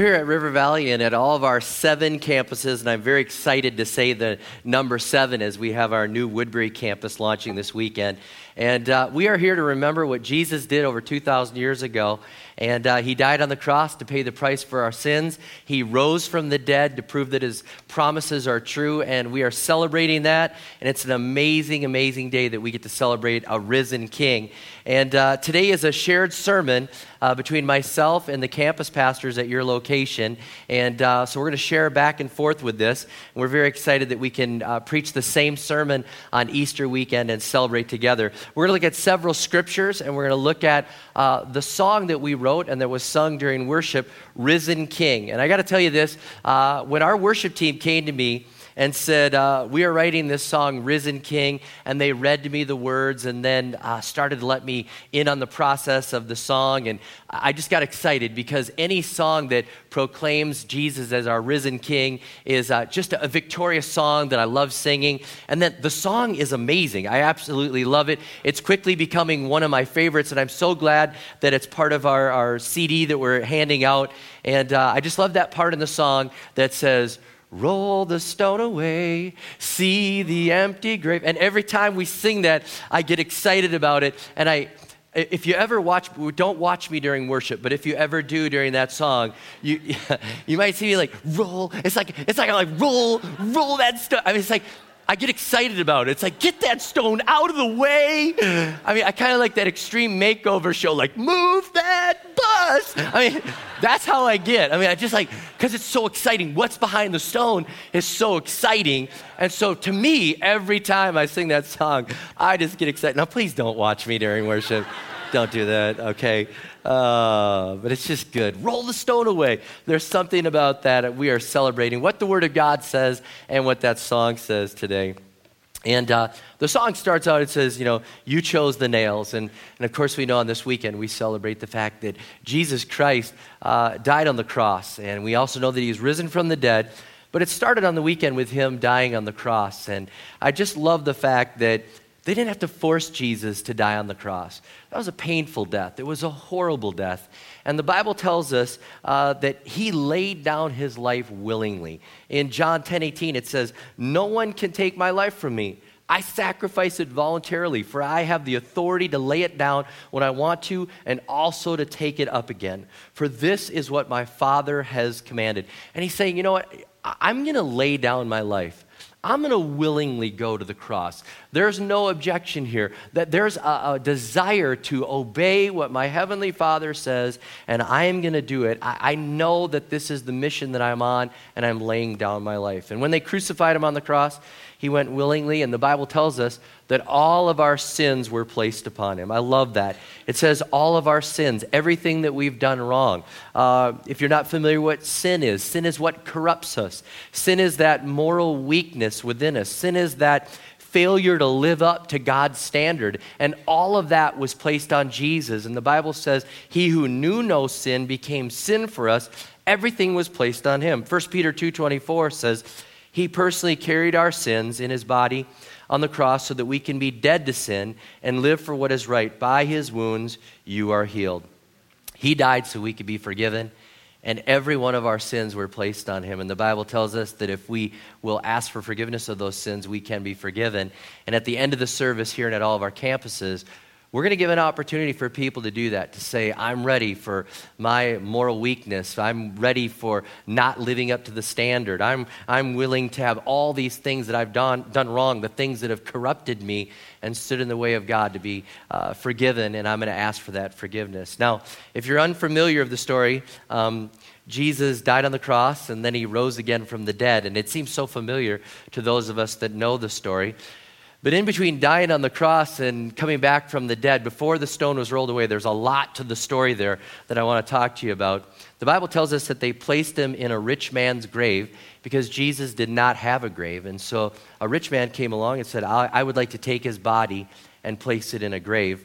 Here at River Valley and at all of our seven campuses, and I'm very excited to say the number seven as we have our new Woodbury campus launching this weekend. And uh, we are here to remember what Jesus did over 2,000 years ago. And uh, he died on the cross to pay the price for our sins. He rose from the dead to prove that his promises are true. And we are celebrating that. And it's an amazing, amazing day that we get to celebrate a risen king. And uh, today is a shared sermon uh, between myself and the campus pastors at your location. And uh, so we're going to share back and forth with this. And we're very excited that we can uh, preach the same sermon on Easter weekend and celebrate together. We're going to look at several scriptures, and we're going to look at uh, the song that we wrote and that was sung during worship, Risen King. And I got to tell you this uh, when our worship team came to me, and said, uh, We are writing this song, Risen King. And they read to me the words and then uh, started to let me in on the process of the song. And I just got excited because any song that proclaims Jesus as our risen King is uh, just a, a victorious song that I love singing. And then the song is amazing. I absolutely love it. It's quickly becoming one of my favorites. And I'm so glad that it's part of our, our CD that we're handing out. And uh, I just love that part in the song that says, Roll the stone away, see the empty grave. And every time we sing that, I get excited about it. And I, if you ever watch, don't watch me during worship, but if you ever do during that song, you, you might see me like roll. It's like, it's like, I'm like roll, roll that stone. I mean, it's like, I get excited about it. It's like, get that stone out of the way. I mean, I kind of like that extreme makeover show, like, move that bus. I mean, that's how I get. I mean, I just like, because it's so exciting. What's behind the stone is so exciting. And so to me, every time I sing that song, I just get excited. Now, please don't watch me during worship. Don't do that, okay? Uh, but it's just good. Roll the stone away. There's something about that. We are celebrating what the Word of God says and what that song says today. And uh, the song starts out, it says, you know, you chose the nails. And, and of course, we know on this weekend we celebrate the fact that Jesus Christ uh, died on the cross. And we also know that he's risen from the dead. But it started on the weekend with him dying on the cross. And I just love the fact that they didn't have to force Jesus to die on the cross. That was a painful death. It was a horrible death. And the Bible tells us uh, that he laid down his life willingly. In John 10 18, it says, No one can take my life from me. I sacrifice it voluntarily, for I have the authority to lay it down when I want to and also to take it up again. For this is what my Father has commanded. And he's saying, You know what? I'm going to lay down my life. I'm going to willingly go to the cross. There's no objection here. That there's a, a, desire to obey what my heavenly Father says, and I am going to do it. I, I know that this is the mission that I'm on, and I'm laying down my life. And when they crucified him on the cross, he went willingly, and the Bible tells us that all of our sins were placed upon him. I love that. It says all of our sins, everything that we've done wrong. Uh, if you're not familiar what sin is, sin is what corrupts us. Sin is that moral weakness within us. Sin is that failure to live up to God's standard. And all of that was placed on Jesus. And the Bible says, He who knew no sin became sin for us. Everything was placed on him. 1 Peter 2.24 says, he personally carried our sins in his body on the cross so that we can be dead to sin and live for what is right. By his wounds, you are healed. He died so we could be forgiven, and every one of our sins were placed on him. And the Bible tells us that if we will ask for forgiveness of those sins, we can be forgiven. And at the end of the service here and at all of our campuses, We're going to give an opportunity for people to do that, to say, I'm ready for my moral weakness. I'm ready for not living up to the standard. I'm, I'm willing to have all these things that I've done, done wrong, the things that have corrupted me and stood in the way of God to be uh, forgiven, and I'm going to ask for that forgiveness. Now, if you're unfamiliar of the story, um, Jesus died on the cross and then he rose again from the dead. And it seems so familiar to those of us that know the story. But in between dying on the cross and coming back from the dead, before the stone was rolled away, there's a lot to the story there that I want to talk to you about. The Bible tells us that they placed him in a rich man's grave because Jesus did not have a grave. And so a rich man came along and said, I, I would like to take his body and place it in a grave.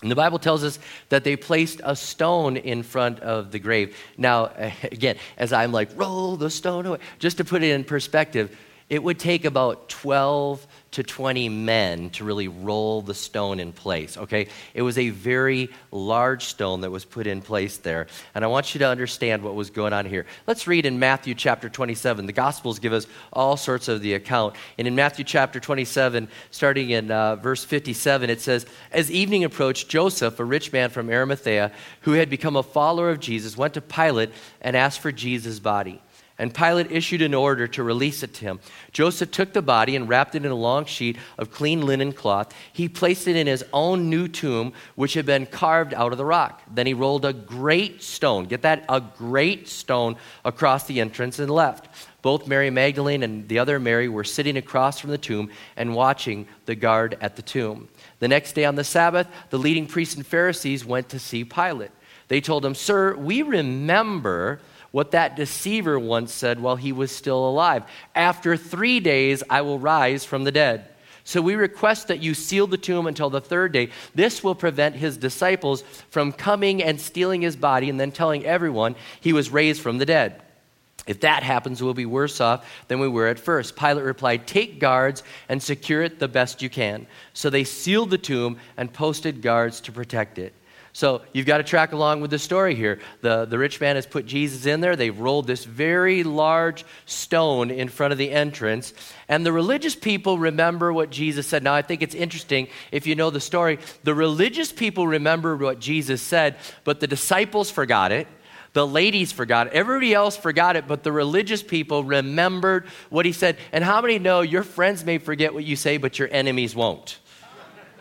And the Bible tells us that they placed a stone in front of the grave. Now, again, as I'm like, roll the stone away, just to put it in perspective, it would take about 12 to 20 men to really roll the stone in place, okay? It was a very large stone that was put in place there. And I want you to understand what was going on here. Let's read in Matthew chapter 27. The Gospels give us all sorts of the account. And in Matthew chapter 27, starting in uh, verse 57, it says, As evening approached, Joseph, a rich man from Arimathea, who had become a follower of Jesus, went to Pilate and asked for Jesus' body and Pilate issued an order to release it to him. Joseph took the body and wrapped it in a long sheet of clean linen cloth. He placed it in his own new tomb, which had been carved out of the rock. Then he rolled a great stone, get that, a great stone across the entrance and left. Both Mary Magdalene and the other Mary were sitting across from the tomb and watching the guard at the tomb. The next day on the Sabbath, the leading priests and Pharisees went to see Pilate. They told him, Sir, we remember what that deceiver once said while he was still alive After three days, I will rise from the dead. So we request that you seal the tomb until the third day. This will prevent his disciples from coming and stealing his body and then telling everyone he was raised from the dead. If that happens, we'll be worse off than we were at first. Pilate replied, Take guards and secure it the best you can. So they sealed the tomb and posted guards to protect it. So you've got to track along with the story here. The, the rich man has put Jesus in there. They've rolled this very large stone in front of the entrance. And the religious people remember what Jesus said. Now, I think it's interesting if you know the story. The religious people remember what Jesus said, but the disciples forgot it. The ladies forgot it. Everybody else forgot it, but the religious people remembered what he said. And how many know your friends may forget what you say, but your enemies won't?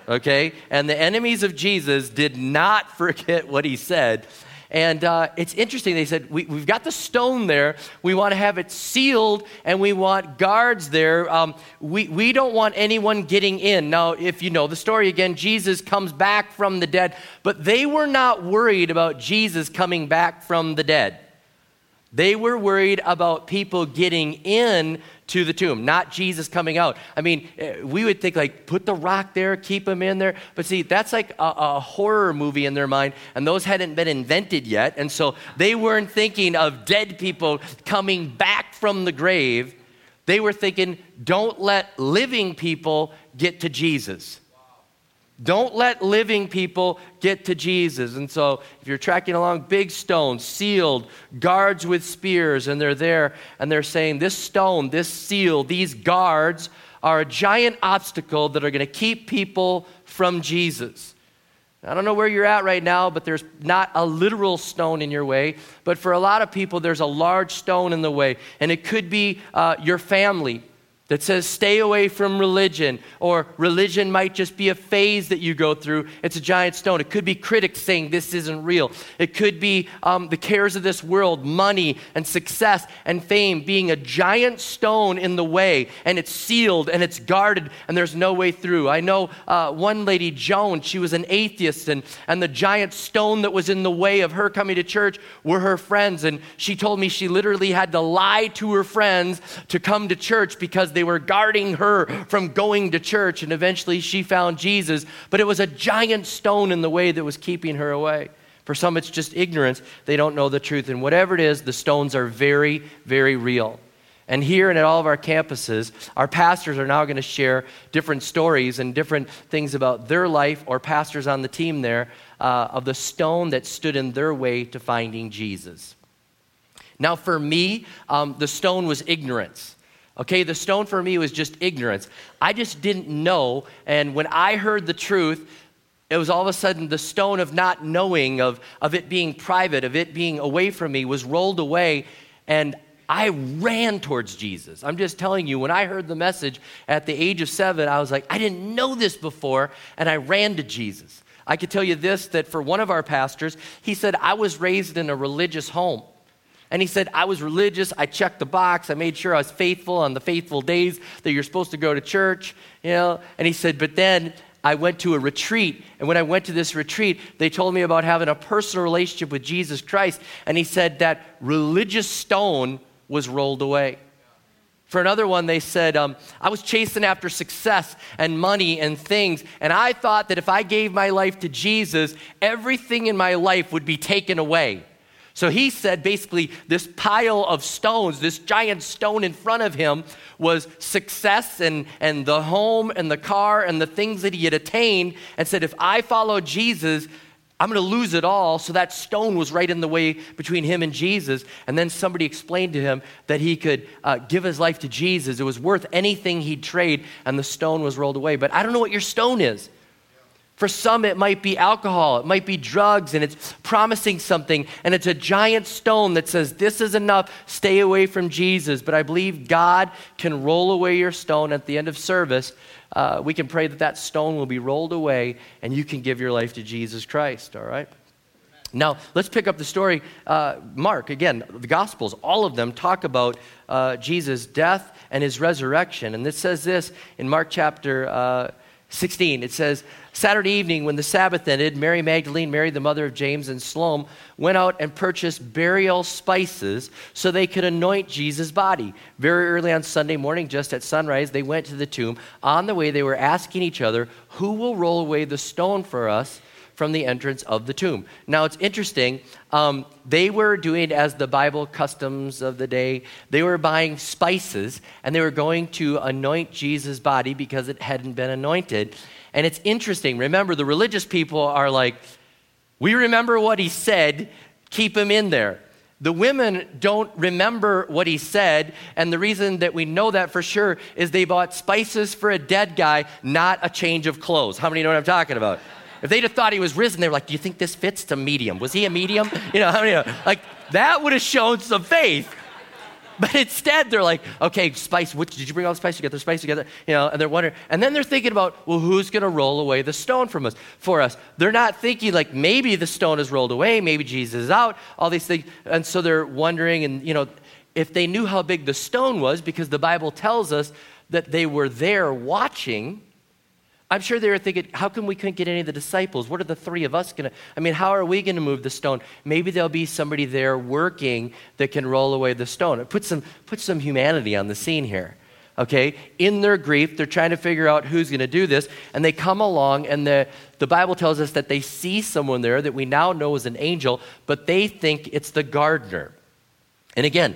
Okay? And the enemies of Jesus did not forget what he said. And uh, it's interesting. They said, we, have got the stone there. We want to have it sealed and we want guards there. Um, we, we don't want anyone getting in. Now, if you know the story again, Jesus comes back from the dead, but they were not worried about Jesus coming back from the dead. They were worried about people getting in to the tomb, not Jesus coming out. I mean, eh, we would think like, put the rock there, keep him in there. But see, that's like a, a, horror movie in their mind, and those hadn't been invented yet. And so they weren't thinking of dead people coming back from the grave. They were thinking, don't let living people get to Jesus. Don't let living people get to Jesus. And so, if you're tracking along, big stones, sealed, guards with spears, and they're there, and they're saying, This stone, this seal, these guards are a giant obstacle that are going to keep people from Jesus. I don't know where you're at right now, but there's not a literal stone in your way. But for a lot of people, there's a large stone in the way. And it could be uh, your family that says stay away from religion, or religion might just be a phase that you go through. It's a giant stone. It could be critics saying this isn't real. It could be um, the cares of this world, money and success and fame being a giant stone in the way, and it's sealed and it's guarded, and there's no way through. I know uh, one lady, Joan, she was an atheist, and, and the giant stone that was in the way of her coming to church were her friends. And she told me she literally had to lie to her friends to come to church because they were guarding her from going to church, and eventually she found Jesus. But it was a giant stone in the way that was keeping her away. For some, it's just ignorance. They don't know the truth. And whatever it is, the stones are very, very real. And here and at all of our campuses, our pastors are now going to share different stories and different things about their life, or pastors on the team there, uh, of the stone that stood in their way to finding Jesus. Now, for me, um, the stone was ignorance. Okay, the stone for me was just ignorance. I just didn't know. And when I heard the truth, it was all of a sudden the stone of not knowing, of, of it being private, of it being away from me, was rolled away. And I ran towards Jesus. I'm just telling you, when I heard the message at the age of seven, I was like, I didn't know this before. And I ran to Jesus. I could tell you this that for one of our pastors, he said, I was raised in a religious home. And he said, I was religious. I checked the box. I made sure I was faithful on the faithful days that you're supposed to go to church, you know. And he said, but then I went to a retreat. And when I went to this retreat, they told me about having a personal relationship with Jesus Christ. And he said that religious stone was rolled away. For another one, they said, um, I was chasing after success and money and things, and I thought that if I gave my life to Jesus, everything in my life would be taken away. So he said basically, this pile of stones, this giant stone in front of him, was success and, and the home and the car and the things that he had attained, and said, if I follow Jesus, I'm going to lose it all. So that stone was right in the way between him and Jesus. And then somebody explained to him that he could uh, give his life to Jesus. It was worth anything he'd trade, and the stone was rolled away. But I don't know what your stone is. For some, it might be alcohol, it might be drugs, and it's promising something, and it's a giant stone that says, This is enough, stay away from Jesus. But I believe God can roll away your stone at the end of service. Uh, we can pray that that stone will be rolled away, and you can give your life to Jesus Christ, all right? Now, let's pick up the story. Uh, Mark, again, the Gospels, all of them talk about uh, Jesus' death and his resurrection. And this says this in Mark chapter uh, 16. It says, Saturday evening, when the Sabbath ended, Mary Magdalene, Mary the mother of James, and Salome went out and purchased burial spices so they could anoint Jesus' body. Very early on Sunday morning, just at sunrise, they went to the tomb. On the way, they were asking each other, Who will roll away the stone for us? From the entrance of the tomb. Now it's interesting. Um, they were doing as the Bible customs of the day. They were buying spices and they were going to anoint Jesus' body because it hadn't been anointed. And it's interesting. Remember, the religious people are like, we remember what he said, keep him in there. The women don't remember what he said, and the reason that we know that for sure is they bought spices for a dead guy, not a change of clothes. How many know what I'm talking about? If they'd have thought he was risen, they were like, Do you think this fits to medium? Was he a medium? You know, how many, like that would have shown some faith. But instead, they're like, okay, spice, which, did you bring all the spice together, spice together? You know, and they're wondering, and then they're thinking about, well, who's going to roll away the stone from us, for us? They're not thinking like maybe the stone is rolled away, maybe Jesus is out, all these things. And so they're wondering, and you know, if they knew how big the stone was, because the Bible tells us that they were there watching, I'm sure they were thinking, how come we couldn't get any of the disciples? What are the three of us going to? I mean, how are we going to move the stone? Maybe there'll be somebody there working that can roll away the stone. Put some, put some humanity on the scene here. Okay? In their grief, they're trying to figure out who's going to do this. And they come along, and the, the Bible tells us that they see someone there that we now know is an angel, but they think it's the gardener. And again,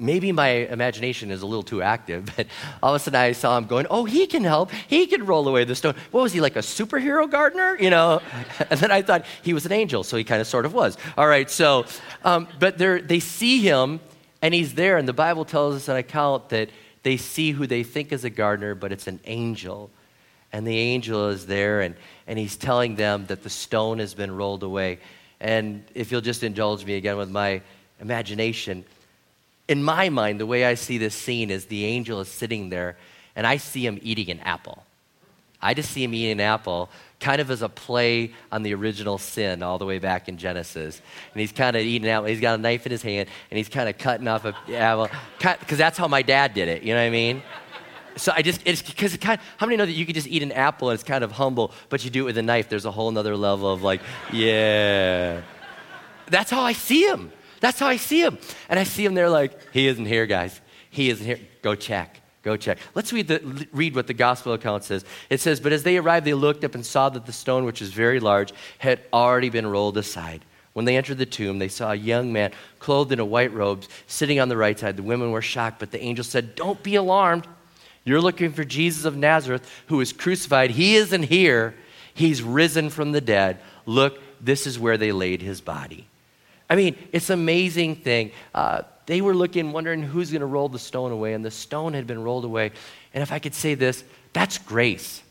maybe my imagination is a little too active, but all of a sudden I saw him going, oh, he can help. He can roll away the stone. What was he, like a superhero gardener? You know? And then I thought he was an angel, so he kind of sort of was. All right, so, um, but they see him and he's there, and the Bible tells us an account that they see who they think is a gardener, but it's an angel. And the angel is there, and, and he's telling them that the stone has been rolled away. And if you'll just indulge me again with my imagination, in my mind, the way I see this scene is the angel is sitting there and I see him eating an apple. I just see him eating an apple, kind of as a play on the original sin all the way back in Genesis. And he's kind of eating out. He's got a knife in his hand and he's kind of cutting off a apple, because that's how my dad did it. You know what I mean? So I just, it's because it kind of, how many know that you can just eat an apple and it's kind of humble, but you do it with a knife, there's a whole other level of like, yeah. That's how I see him. That's how I see him. And I see him there like, he isn't here, guys. He isn't here. Go check. Go check. Let's read, the, read what the gospel account says. It says, But as they arrived, they looked up and saw that the stone, which was very large, had already been rolled aside. When they entered the tomb, they saw a young man clothed in a white robe sitting on the right side. The women were shocked, but the angel said, Don't be alarmed. You're looking for Jesus of Nazareth who was crucified. He isn't here, he's risen from the dead. Look, this is where they laid his body. I mean, it's an amazing thing. Uh, they were looking, wondering who's going to roll the stone away, and the stone had been rolled away. And if I could say this, that's grace.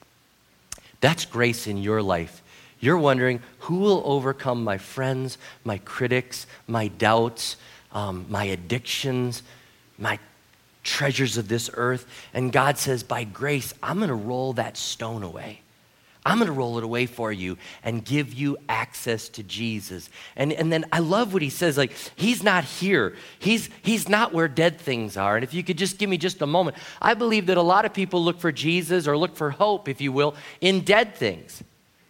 That's grace in your life. You're wondering who will overcome my friends, my critics, my doubts, um, my addictions, my treasures of this earth. And God says, by grace, I'm going to roll that stone away. I'm going to roll it away for you and give you access to Jesus. And, and then I love what he says like, he's not here. He's, he's not where dead things are. And if you could just give me just a moment, I believe that a lot of people look for Jesus or look for hope, if you will, in dead things.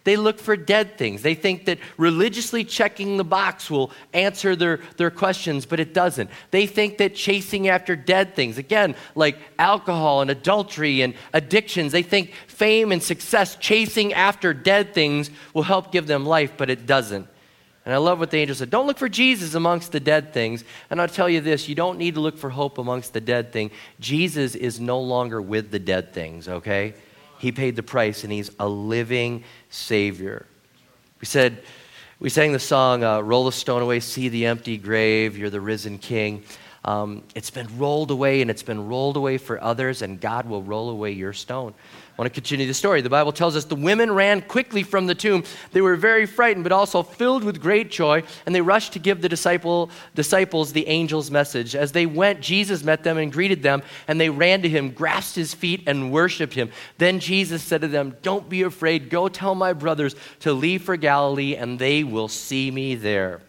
They look for dead things. They think that religiously checking the box will answer their, their questions, but it doesn't. They think that chasing after dead things, again, like alcohol and adultery and addictions, they think fame and success, chasing after dead things will help give them life, but it doesn't. And I love what the angel said. Don't look for Jesus amongst the dead things. And I'll tell you this you don't need to look for hope amongst the dead thing. Jesus is no longer with the dead things, okay? He paid the price and he's a living Savior. We said, we sang the song, uh, Roll the Stone Away, See the Empty Grave, You're the Risen King. Um, it's been rolled away and it's been rolled away for others, and God will roll away your stone. Want to continue the story. The Bible tells us the women ran quickly from the tomb. They were very frightened, but also filled with great joy, and they rushed to give the disciple, disciples the angel's message. As they went, Jesus met them and greeted them, and they ran to him, grasped his feet, and worshiped him. Then Jesus said to them, Don't be afraid. Go tell my brothers to leave for Galilee, and they will see me there.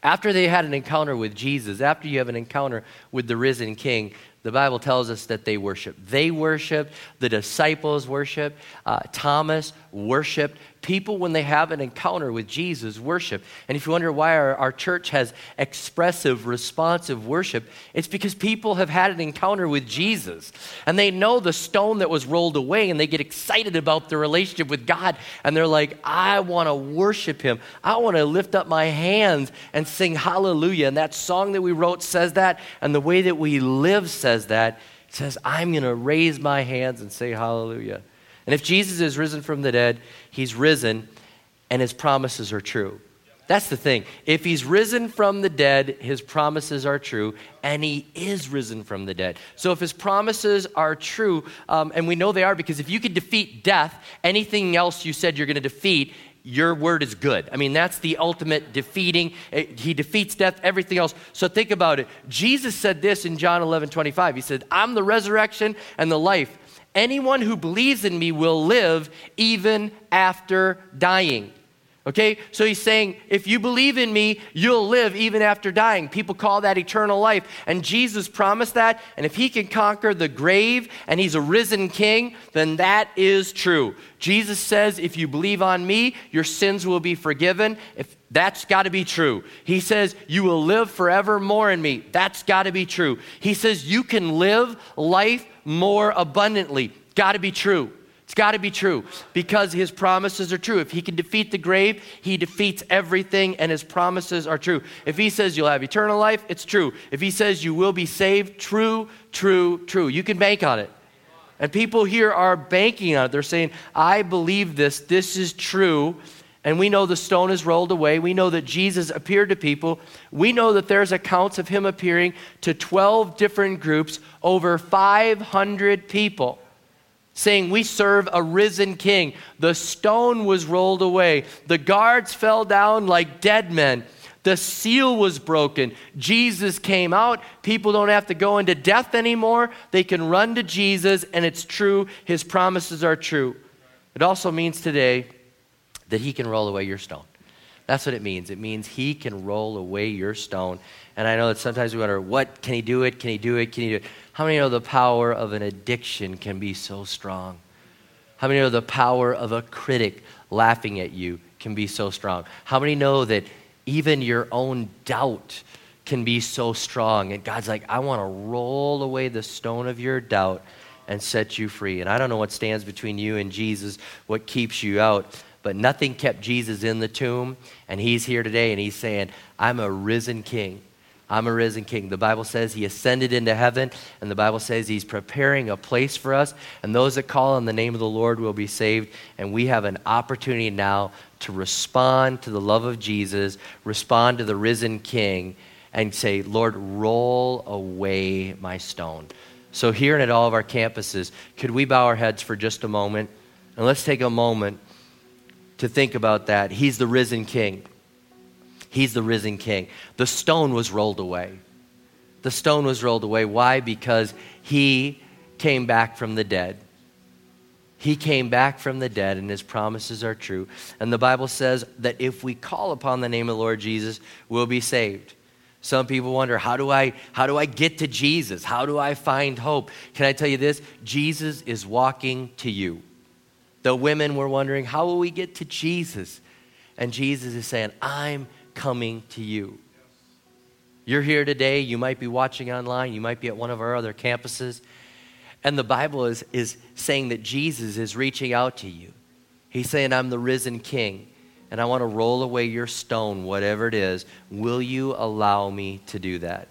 After they had an encounter with Jesus, after you have an encounter with the risen King, the Bible tells us that they worshiped. They worshiped, the disciples worshiped, uh, Thomas worshiped, people, when they have an encounter with Jesus, worship. And if you wonder why our, our church has expressive, responsive worship, it's because people have had an encounter with Jesus. And they know the stone that was rolled away, and they get excited about their relationship with God. And they're like, I want to worship Him. I want to lift up my hands and sing hallelujah. And that song that we wrote says that, and the way that we live says that. It says, I'm going to raise my hands and say hallelujah. And if Jesus is risen from the dead, he's risen and his promises are true. That's the thing. If he's risen from the dead, his promises are true, and he is risen from the dead. So if his promises are true, um, and we know they are because if you could defeat death, anything else you said you're going to defeat, your word is good. I mean, that's the ultimate defeating. Eh, he defeats death, everything else. So think about it. Jesus said this in John 11 25. He said, I'm the resurrection and the life. Anyone who believes in me will live even after dying. Okay? So he's saying, if you believe in me, you'll live even after dying. People call that eternal life. And Jesus promised that. And if he can conquer the grave and he's a risen king, then that is true. Jesus says, if you believe on me, your sins will be forgiven. If that's got to be true. He says, you will live forevermore in me. That's got to be true. He says, you can live life more abundantly. Got to be true. It's got to be true because his promises are true. If he can defeat the grave, he defeats everything, and his promises are true. If he says you'll have eternal life, it's true. If he says you will be saved, true, true, true. You can bank on it. And people here are banking on it. They're saying, I believe this, this is true. And we know the stone is rolled away. We know that Jesus appeared to people. We know that there's accounts of him appearing to 12 different groups, over 500 people saying, We serve a risen king. The stone was rolled away, the guards fell down like dead men. The seal was broken. Jesus came out. People don't have to go into death anymore. They can run to Jesus, and it's true. His promises are true. It also means today that He can roll away your stone. That's what it means. It means He can roll away your stone. And I know that sometimes we wonder, what can He do it? Can He do it? Can He do it? How many know the power of an addiction can be so strong? How many know the power of a critic laughing at you can be so strong? How many know that even your own doubt can be so strong? And God's like, I want to roll away the stone of your doubt and set you free. And I don't know what stands between you and Jesus, what keeps you out, but nothing kept Jesus in the tomb. And he's here today and he's saying, I'm a risen king. I'm a risen king. The Bible says he ascended into heaven, and the Bible says he's preparing a place for us, and those that call on the name of the Lord will be saved. And we have an opportunity now to respond to the love of Jesus, respond to the risen king, and say, Lord, roll away my stone. So, here and at all of our campuses, could we bow our heads for just a moment? And let's take a moment to think about that. He's the risen king. He's the risen king. The stone was rolled away. The stone was rolled away. Why? Because he came back from the dead. He came back from the dead, and his promises are true. And the Bible says that if we call upon the name of the Lord Jesus, we'll be saved. Some people wonder, how do I how do I get to Jesus? How do I find hope? Can I tell you this? Jesus is walking to you. The women were wondering, how will we get to Jesus? And Jesus is saying, I'm coming to you. You're here today, you might be watching online, you might be at one of our other campuses, and the Bible is, is saying that Jesus is reaching out to you. He's saying, I'm the risen king, and I want to roll away your stone, whatever it is. Will you allow me to do that?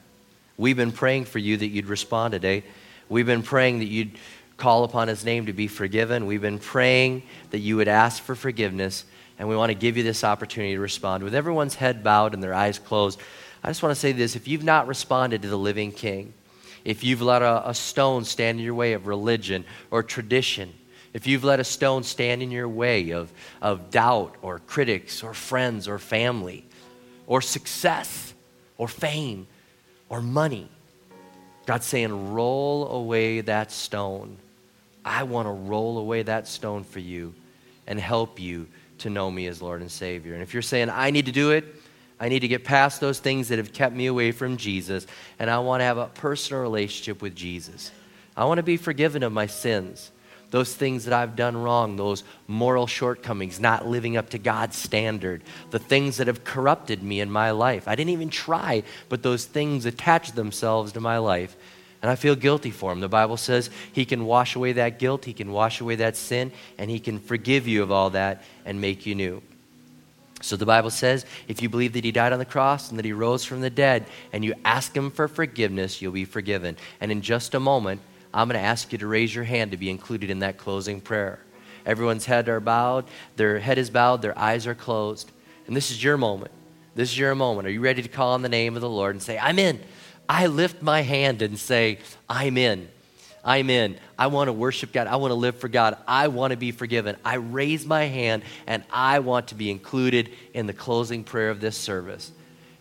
We've been praying for you that you'd respond today. We've been praying that you'd call upon his name to be forgiven. We've been praying that you would ask for forgiveness and we want to give you this opportunity to respond. With everyone's head bowed and their eyes closed, I just want to say this if you've not responded to the living King, if you've let a, a stone stand in your way of religion or tradition, if you've let a stone stand in your way of, of doubt or critics or friends or family or success or fame or money, God's saying, roll away that stone. I want to roll away that stone for you and help you to know me as Lord and Savior. And if you're saying, I need to do it, I need to get past those things that have kept me away from Jesus, and I want to have a personal relationship with Jesus. I want to be forgiven of my sins, those things that I've done wrong, those moral shortcomings, not living up to God's standard, the things that have corrupted me in my life. I didn't even try, but those things attached themselves to my life. And I feel guilty for him. The Bible says he can wash away that guilt, he can wash away that sin, and he can forgive you of all that and make you new. So the Bible says if you believe that he died on the cross and that he rose from the dead and you ask him for forgiveness, you'll be forgiven. And in just a moment, I'm going to ask you to raise your hand to be included in that closing prayer. Everyone's head are bowed, their head is bowed, their eyes are closed. And this is your moment. This is your moment. Are you ready to call on the name of the Lord and say, I'm in? I lift my hand and say, I'm in. I'm in. I want to worship God. I want to live for God. I want to be forgiven. I raise my hand and I want to be included in the closing prayer of this service.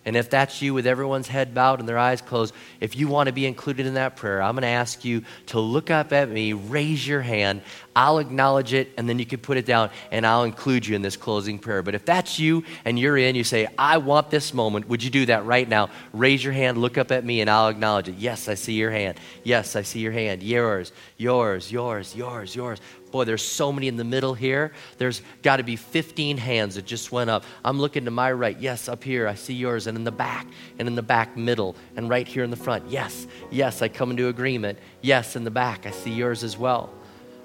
And if that's you with everyone's head bowed and their eyes closed, if you want to be included in that prayer, I'm going to ask you to look up at me, raise your hand. I'll acknowledge it, and then you can put it down, and I'll include you in this closing prayer. But if that's you and you're in, you say, I want this moment, would you do that right now? Raise your hand, look up at me, and I'll acknowledge it. Yes, I see your hand. Yes, I see your hand. Yours, yours, yours, yours, yours. Boy, there's so many in the middle here. There's got to be 15 hands that just went up. I'm looking to my right. Yes, up here. I see yours. And in the back, and in the back middle, and right here in the front. Yes, yes, I come into agreement. Yes, in the back. I see yours as well.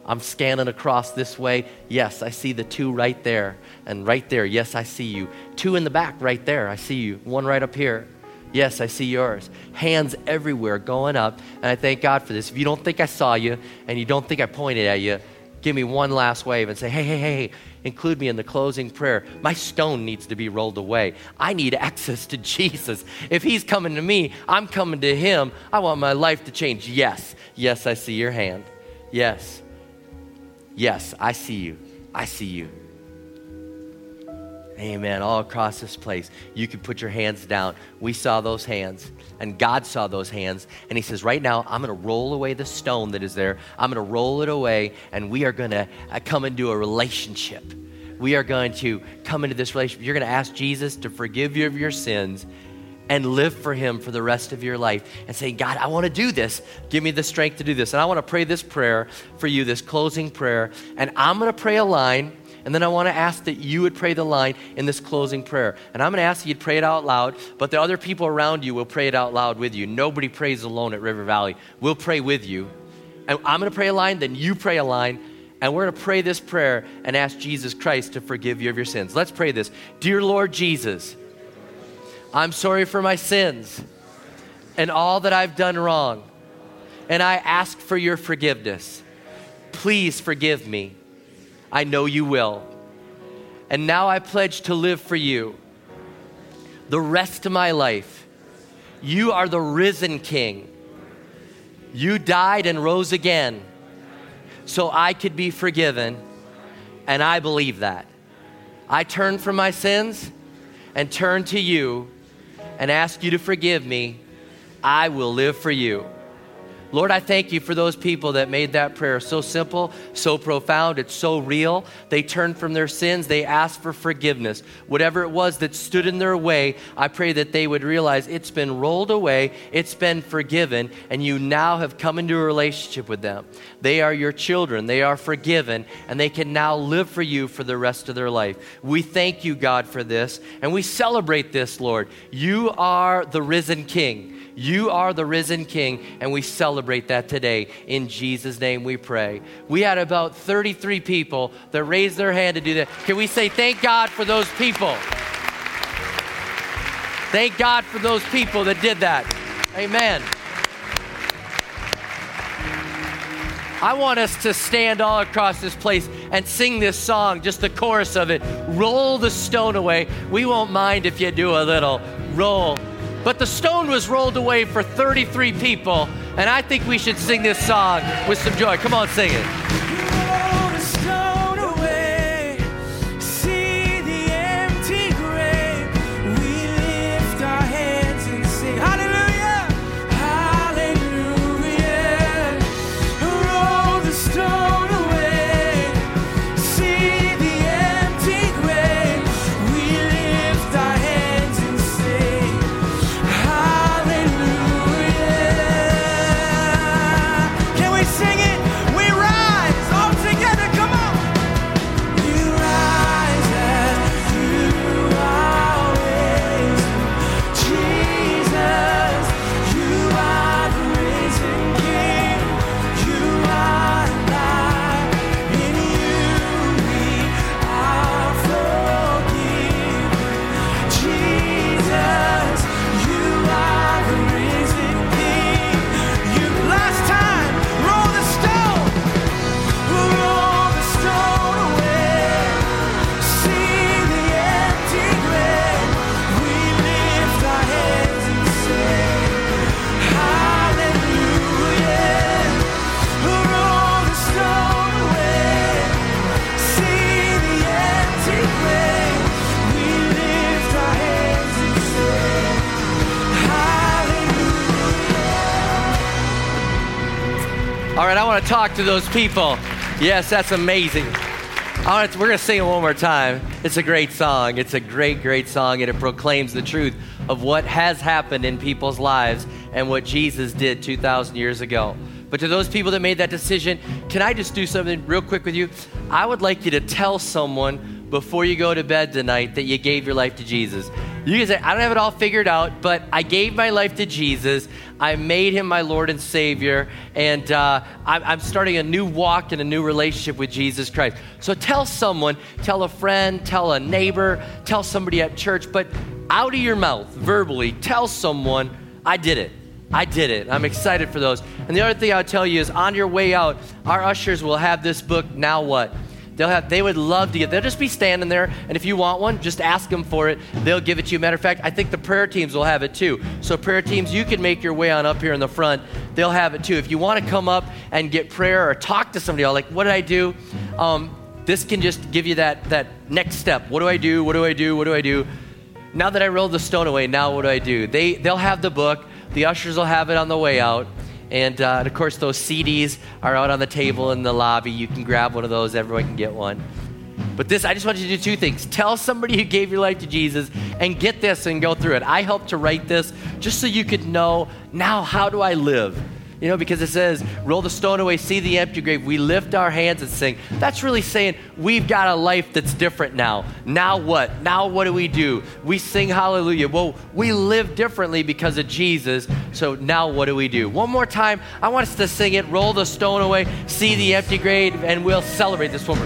I'm scanning across this way. Yes, I see the two right there. And right there, yes, I see you. Two in the back right there. I see you. One right up here. Yes, I see yours. Hands everywhere going up. And I thank God for this. If you don't think I saw you and you don't think I pointed at you, give me one last wave and say, hey, hey, hey, include me in the closing prayer. My stone needs to be rolled away. I need access to Jesus. If He's coming to me, I'm coming to Him. I want my life to change. Yes, yes, I see your hand. Yes, yes, I see you. I see you. Amen. All across this place, you can put your hands down. We saw those hands, and God saw those hands. And He says, Right now, I'm going to roll away the stone that is there. I'm going to roll it away, and we are going to uh, come into a relationship. We are going to come into this relationship. You're going to ask Jesus to forgive you of your sins and live for Him for the rest of your life and say, God, I want to do this. Give me the strength to do this. And I want to pray this prayer for you, this closing prayer. And I'm going to pray a line and then I want to ask that you would pray the line in this closing prayer. And I'm going to ask you to pray it out loud, but the other people around you will pray it out loud with you. Nobody prays alone at River Valley. We'll pray with you. And I'm going to pray a line, then you pray a line, and we're going to pray this prayer and ask Jesus Christ to forgive you of your sins. Let's pray this. Dear Lord Jesus, I'm sorry for my sins and all that I've done wrong, and I ask for your forgiveness. Please forgive me. I know you will. And now I pledge to live for you the rest of my life. You are the risen King. You died and rose again so I could be forgiven, and I believe that. I turn from my sins and turn to you and ask you to forgive me, I will live for you. Lord, I thank you for those people that made that prayer so simple, so profound, it's so real. They turned from their sins, they asked for forgiveness. Whatever it was that stood in their way, I pray that they would realize it's been rolled away, it's been forgiven, and you now have come into a relationship with them. They are your children, they are forgiven, and they can now live for you for the rest of their life. We thank you, God, for this, and we celebrate this, Lord. You are the risen King. You are the risen King, and we celebrate that today. In Jesus' name we pray. We had about 33 people that raised their hand to do that. Can we say thank God for those people? Thank God for those people that did that. Amen. I want us to stand all across this place and sing this song, just the chorus of it. Roll the stone away. We won't mind if you do a little. Roll but the stone was rolled away for 33 people, and I think we should sing this song with some joy. Come on, sing it. Talk to those people. Yes, that's amazing. we're going to sing it one more time. It's a great song. It's a great, great song, and it proclaims the truth of what has happened in people's lives and what Jesus did 2,000 years ago. But to those people that made that decision, can I just do something real quick with you? I would like you to tell someone before you go to bed tonight that you gave your life to Jesus. You can say, I don't have it all figured out, but I gave my life to Jesus. I made him my Lord and Savior, and uh, I'm starting a new walk and a new relationship with Jesus Christ. So tell someone, tell a friend, tell a neighbor, tell somebody at church, but out of your mouth, verbally, tell someone, I did it. I did it. I'm excited for those. And the other thing I'll tell you is on your way out, our ushers will have this book, Now What? They'll have, they would love to get, they'll just be standing there, and if you want one, just ask them for it. They'll give it to you. Matter of fact, I think the prayer teams will have it too. So, prayer teams, you can make your way on up here in the front. They'll have it too. If you want to come up and get prayer or talk to somebody, like, what did I do? Um, this can just give you that, that next step. What do I do? What do I do? What do I do? Now that I rolled the stone away, now what do I do? They, they'll have the book. The ushers will have it on the way out. And, uh, and, of course, those CDs are out on the table in the lobby. You can grab one of those, everyone can get one. But this, I just want you to do two things. Tell somebody who gave your life to Jesus and get this and go through it. I helped to write this just so you could know now how do I live? You know, because it says, roll the stone away, see the empty grave. We lift our hands and sing. That's really saying we've got a life that's different now. Now what? Now what do we do? We sing hallelujah. Well, we live differently because of Jesus. So now what do we do? One more time, I want us to sing it, roll the stone away, see the empty grave, and we'll celebrate this one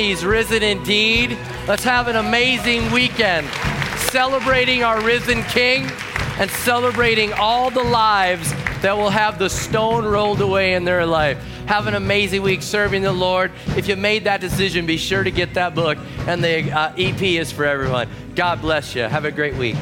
He's risen indeed. Let's have an amazing weekend celebrating our risen King and celebrating all the lives that will have the stone rolled away in their life. Have an amazing week serving the Lord. If you made that decision, be sure to get that book, and the uh, EP is for everyone. God bless you. Have a great week.